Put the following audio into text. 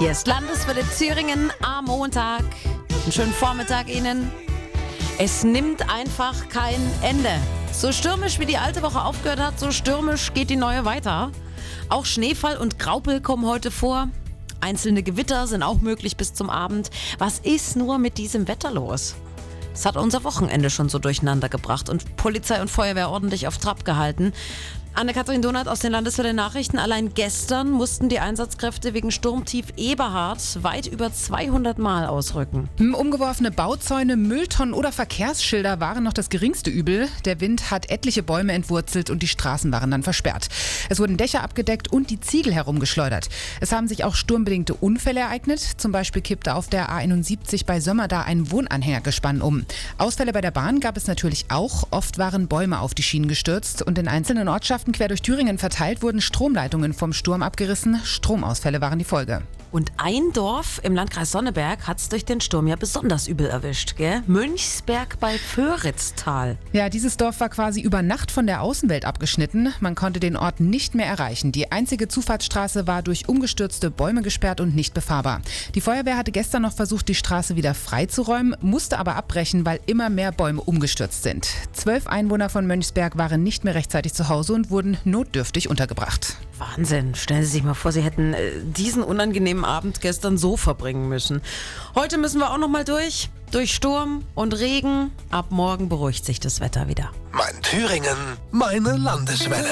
Hier ist Landeswelle Thüringen am Montag. Einen schönen Vormittag Ihnen. Es nimmt einfach kein Ende. So stürmisch wie die alte Woche aufgehört hat, so stürmisch geht die neue weiter. Auch Schneefall und Graupel kommen heute vor. Einzelne Gewitter sind auch möglich bis zum Abend. Was ist nur mit diesem Wetter los? Es hat unser Wochenende schon so durcheinander gebracht und Polizei und Feuerwehr ordentlich auf Trab gehalten. Anne-Kathrin Donat aus den Landeswelle Nachrichten. Allein gestern mussten die Einsatzkräfte wegen Sturmtief Eberhard weit über 200 Mal ausrücken. Umgeworfene Bauzäune, Mülltonnen oder Verkehrsschilder waren noch das geringste Übel. Der Wind hat etliche Bäume entwurzelt und die Straßen waren dann versperrt. Es wurden Dächer abgedeckt und die Ziegel herumgeschleudert. Es haben sich auch sturmbedingte Unfälle ereignet. Zum Beispiel kippte auf der A71 bei Sömmerda ein Wohnanhängergespann um. Ausfälle bei der Bahn gab es natürlich auch. Oft waren Bäume auf die Schienen gestürzt und in einzelnen Ortschaften Ortschaften quer durch Thüringen verteilt wurden Stromleitungen vom Sturm abgerissen. Stromausfälle waren die Folge. Und ein Dorf im Landkreis Sonneberg hat es durch den Sturm ja besonders übel erwischt, gell? Mönchsberg bei Föritztal. Ja, dieses Dorf war quasi über Nacht von der Außenwelt abgeschnitten. Man konnte den Ort nicht mehr erreichen. Die einzige Zufahrtsstraße war durch umgestürzte Bäume gesperrt und nicht befahrbar. Die Feuerwehr hatte gestern noch versucht, die Straße wieder freizuräumen, musste aber abbrechen, weil immer mehr Bäume umgestürzt sind. Zwölf Einwohner von Mönchsberg waren nicht mehr rechtzeitig zu Hause und wurden notdürftig untergebracht. Wahnsinn. Stellen Sie sich mal vor, Sie hätten äh, diesen unangenehmen Abend gestern so verbringen müssen. Heute müssen wir auch noch mal durch. Durch Sturm und Regen. Ab morgen beruhigt sich das Wetter wieder. Mein Thüringen, meine Landeswelle.